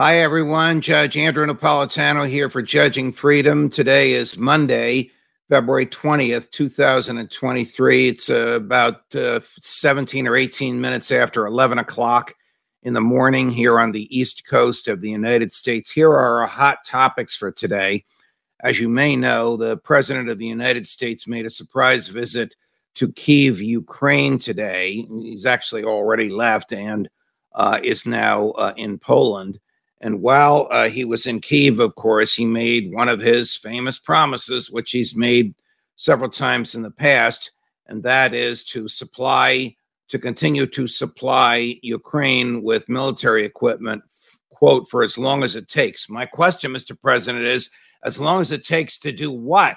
Hi, everyone. Judge Andrew Napolitano here for Judging Freedom. Today is Monday, February 20th, 2023. It's uh, about uh, 17 or 18 minutes after 11 o'clock in the morning here on the East Coast of the United States. Here are our hot topics for today. As you may know, the President of the United States made a surprise visit to Kiev, Ukraine today. He's actually already left and uh, is now uh, in Poland. And while uh, he was in Kiev, of course, he made one of his famous promises, which he's made several times in the past, and that is to supply, to continue to supply Ukraine with military equipment, quote, for as long as it takes. My question, Mr. President, is as long as it takes to do what?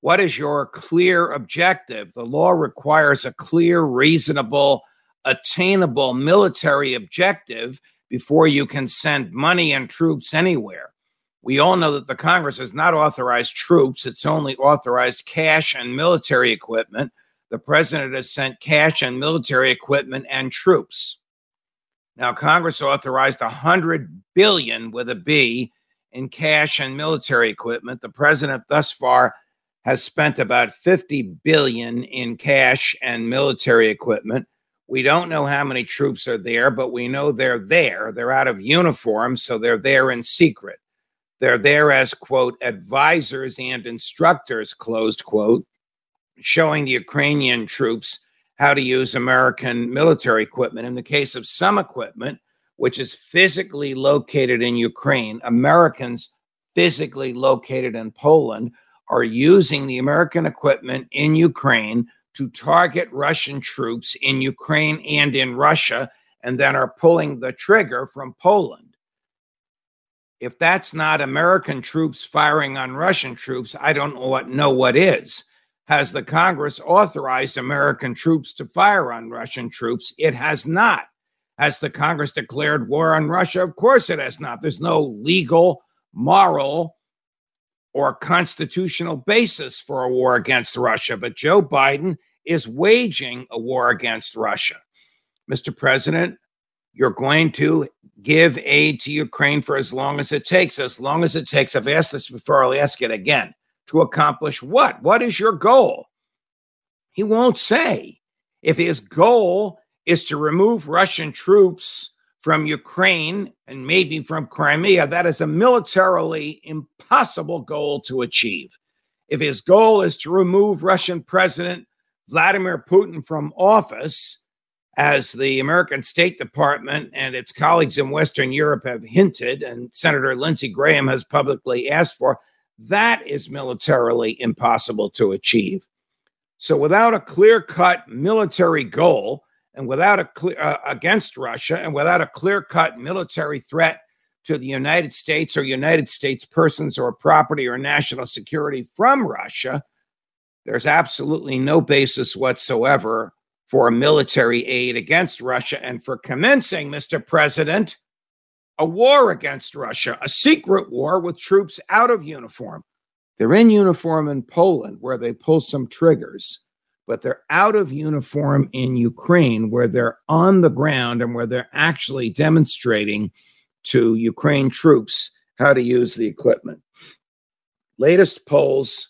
What is your clear objective? The law requires a clear, reasonable, attainable military objective before you can send money and troops anywhere. We all know that the Congress has not authorized troops, it's only authorized cash and military equipment. The president has sent cash and military equipment and troops. Now, Congress authorized 100 billion with a B in cash and military equipment. The president thus far has spent about 50 billion in cash and military equipment. We don't know how many troops are there, but we know they're there. They're out of uniform, so they're there in secret. They're there as, quote, advisors and instructors, closed quote, showing the Ukrainian troops how to use American military equipment. In the case of some equipment, which is physically located in Ukraine, Americans physically located in Poland are using the American equipment in Ukraine to target Russian troops in Ukraine and in Russia, and then are pulling the trigger from Poland. If that's not American troops firing on Russian troops, I don't know what, know what is. Has the Congress authorized American troops to fire on Russian troops? It has not. Has the Congress declared war on Russia? Of course it has not. There's no legal, moral, or constitutional basis for a war against Russia, but Joe Biden is waging a war against Russia. Mr. President, you're going to give aid to Ukraine for as long as it takes, as long as it takes. I've asked this before, I'll ask it again. To accomplish what? What is your goal? He won't say. If his goal is to remove Russian troops from Ukraine and maybe from Crimea, that is a militarily impossible goal to achieve. If his goal is to remove Russian President Vladimir Putin from office, as the American State Department and its colleagues in Western Europe have hinted, and Senator Lindsey Graham has publicly asked for, that is militarily impossible to achieve. So, without a clear cut military goal, and without a clear uh, against Russia and without a clear-cut military threat to the United States or United States persons or property or national security from Russia, there's absolutely no basis whatsoever for military aid against Russia and for commencing, Mr. President, a war against Russia, a secret war with troops out of uniform. They're in uniform in Poland where they pull some triggers but they're out of uniform in Ukraine, where they're on the ground and where they're actually demonstrating to Ukraine troops how to use the equipment. Latest polls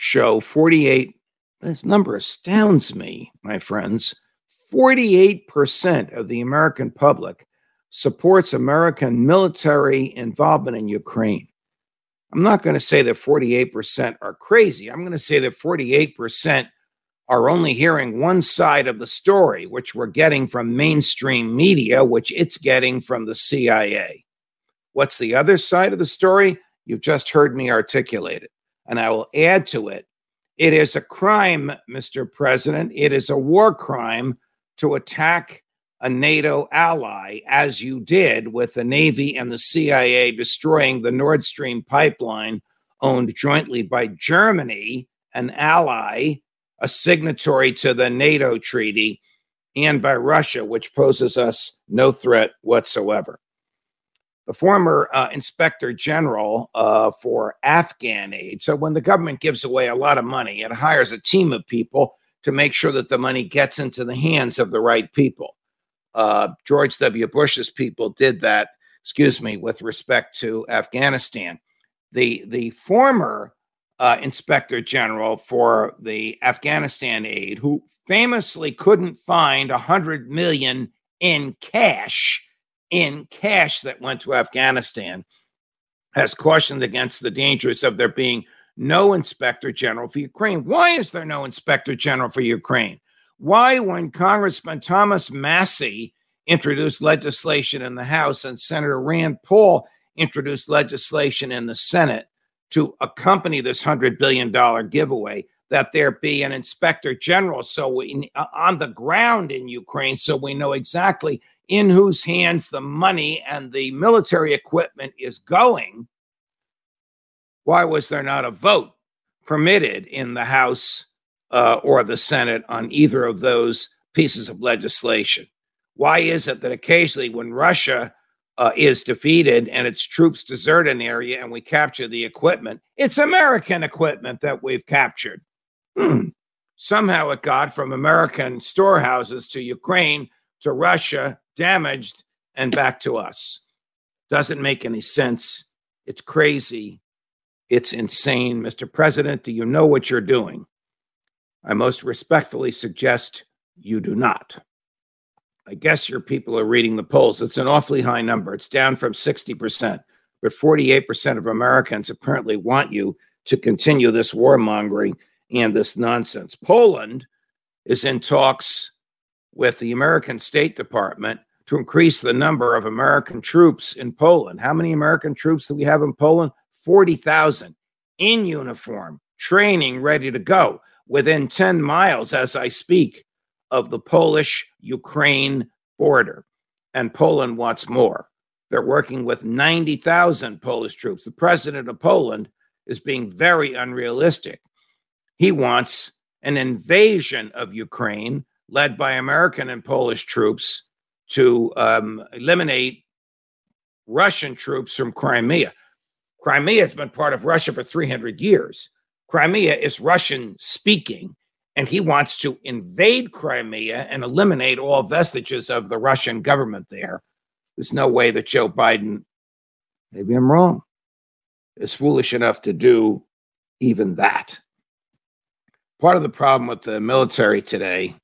show 48, this number astounds me, my friends. 48% of the American public supports American military involvement in Ukraine. I'm not going to say that 48% are crazy. I'm going to say that 48% are only hearing one side of the story, which we're getting from mainstream media, which it's getting from the CIA. What's the other side of the story? You've just heard me articulate it. And I will add to it it is a crime, Mr. President. It is a war crime to attack a NATO ally, as you did with the Navy and the CIA destroying the Nord Stream pipeline owned jointly by Germany, an ally, a signatory to the NATO treaty, and by Russia, which poses us no threat whatsoever. The former uh, inspector general uh, for Afghan aid. So, when the government gives away a lot of money, it hires a team of people to make sure that the money gets into the hands of the right people. Uh, George W. Bush's people did that, excuse me, with respect to Afghanistan. The, the former uh, inspector general for the Afghanistan aid, who famously couldn't find a hundred million in cash, in cash that went to Afghanistan, has cautioned against the dangers of there being no inspector general for Ukraine. Why is there no inspector general for Ukraine? Why, when Congressman Thomas Massie introduced legislation in the House and Senator Rand Paul introduced legislation in the Senate to accompany this $100 billion giveaway, that there be an inspector general so we, uh, on the ground in Ukraine so we know exactly in whose hands the money and the military equipment is going. Why was there not a vote permitted in the House uh, or the Senate on either of those pieces of legislation? Why is it that occasionally when Russia uh, is defeated and its troops desert an area and we capture the equipment, it's American equipment that we've captured. Somehow it got from American storehouses to Ukraine to Russia, damaged, and back to us. Doesn't make any sense. It's crazy. It's insane. Mr. President, do you know what you're doing? I most respectfully suggest you do not. I guess your people are reading the polls. It's an awfully high number. It's down from 60%, but 48% of Americans apparently want you to continue this warmongering and this nonsense. Poland is in talks with the American State Department to increase the number of American troops in Poland. How many American troops do we have in Poland? 40,000 in uniform, training, ready to go within 10 miles as I speak of the Polish Ukraine border. And Poland wants more. They're working with 90,000 Polish troops. The president of Poland is being very unrealistic. He wants an invasion of Ukraine led by American and Polish troops to um, eliminate Russian troops from Crimea. Crimea has been part of Russia for 300 years. Crimea is Russian speaking and he wants to invade Crimea and eliminate all vestiges of the Russian government there. There's no way that Joe Biden, maybe I'm wrong, is foolish enough to do even that. Part of the problem with the military today,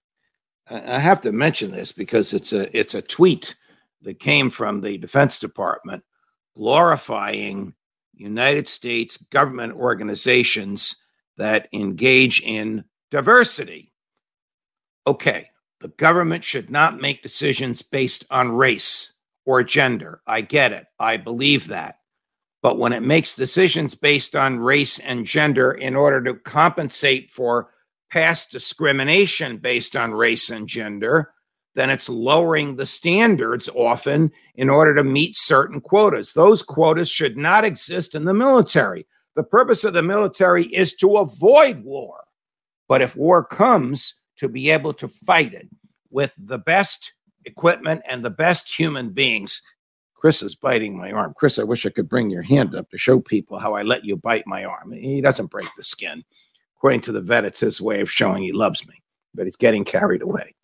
I have to mention this because it's a it's a tweet that came from the Defense Department glorifying United States government organizations that engage in diversity. Okay, the government should not make decisions based on race or gender. I get it. I believe that. But when it makes decisions based on race and gender in order to compensate for past discrimination based on race and gender, then it's lowering the standards often in order to meet certain quotas. Those quotas should not exist in the military. The purpose of the military is to avoid war. But if war comes, to be able to fight it with the best equipment and the best human beings. Chris is biting my arm. Chris, I wish I could bring your hand up to show people how I let you bite my arm. He doesn't break the skin. According to the vet, it's his way of showing he loves me, but he's getting carried away.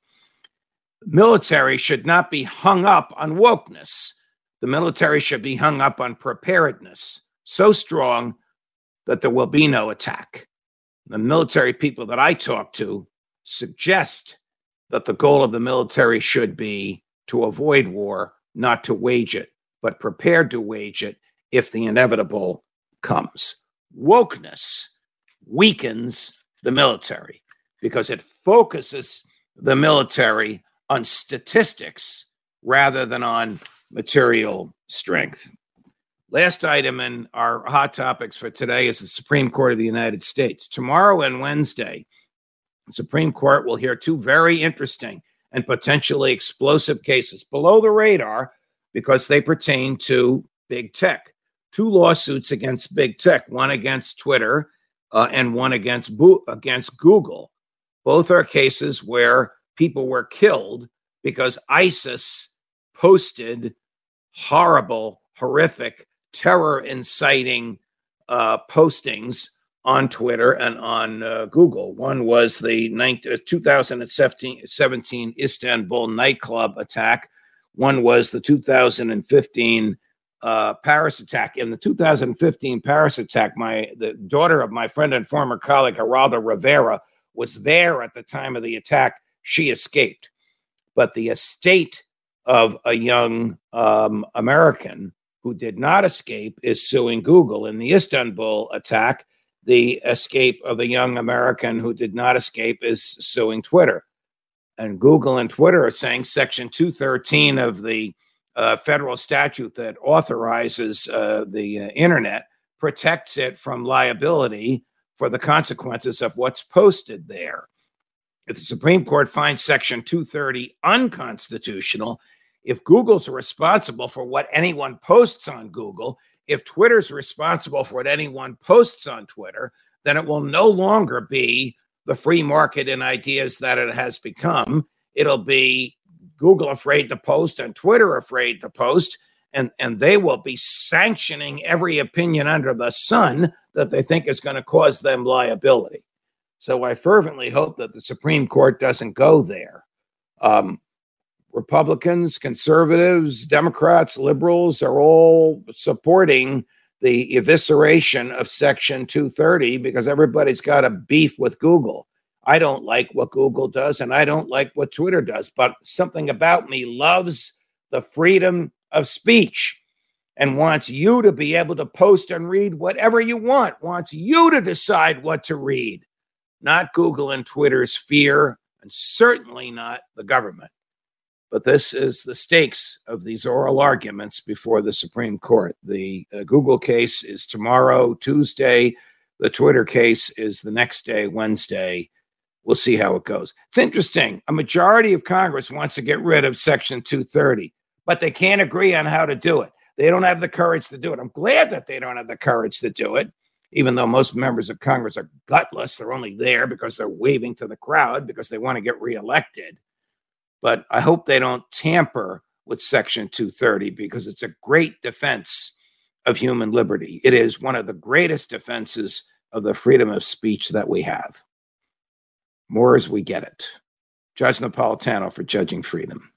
military should not be hung up on wokeness. The military should be hung up on preparedness, so strong that there will be no attack the military people that I talk to suggest that the goal of the military should be to avoid war, not to wage it, but prepared to wage it if the inevitable comes. Wokeness weakens the military because it focuses the military on statistics rather than on material strength. Last item in our hot topics for today is the Supreme Court of the United States. Tomorrow and Wednesday, the Supreme Court will hear two very interesting and potentially explosive cases below the radar because they pertain to big tech. Two lawsuits against big tech, one against Twitter uh, and one against Bo- against Google. Both are cases where people were killed because ISIS posted horrible, horrific, terror inciting uh, postings on Twitter and on uh, Google. One was the 19, uh, 2017 Istanbul nightclub attack. One was the 2015 uh, Paris attack. In the 2015 Paris attack, my the daughter of my friend and former colleague Geraldo Rivera was there at the time of the attack. She escaped, but the estate of a young um, American who did not escape is suing Google. In the Istanbul attack, the escape of a young American who did not escape is suing Twitter. And Google and Twitter are saying Section 213 of the uh, federal statute that authorizes uh, the uh, internet protects it from liability for the consequences of what's posted there. If the Supreme Court finds Section 230 unconstitutional, if Google's responsible for what anyone posts on Google, if Twitter's responsible for what anyone posts on Twitter, then it will no longer be the free market in ideas that it has become. It'll be Google afraid to post and Twitter afraid to post. And, and they will be sanctioning every opinion under the sun that they think is going to cause them liability. So I fervently hope that the Supreme Court doesn't go there. Um, Republicans, conservatives, Democrats, liberals are all supporting the evisceration of Section 230 because everybody's got a beef with Google. I don't like what Google does and I don't like what Twitter does, but something about me loves the freedom of speech and wants you to be able to post and read whatever you want, wants you to decide what to read, not Google and Twitter's fear, and certainly not the government. But this is the stakes of these oral arguments before the Supreme Court. The uh, Google case is tomorrow, Tuesday. The Twitter case is the next day, Wednesday. We'll see how it goes. It's interesting. A majority of Congress wants to get rid of Section 230, but they can't agree on how to do it. They don't have the courage to do it. I'm glad that they don't have the courage to do it, even though most members of Congress are gutless. They're only there because they're waving to the crowd because they want to get reelected. But I hope they don't tamper with Section 230 because it's a great defense of human liberty. It is one of the greatest defenses of the freedom of speech that we have. More as we get it. Judge Napolitano for Judging Freedom.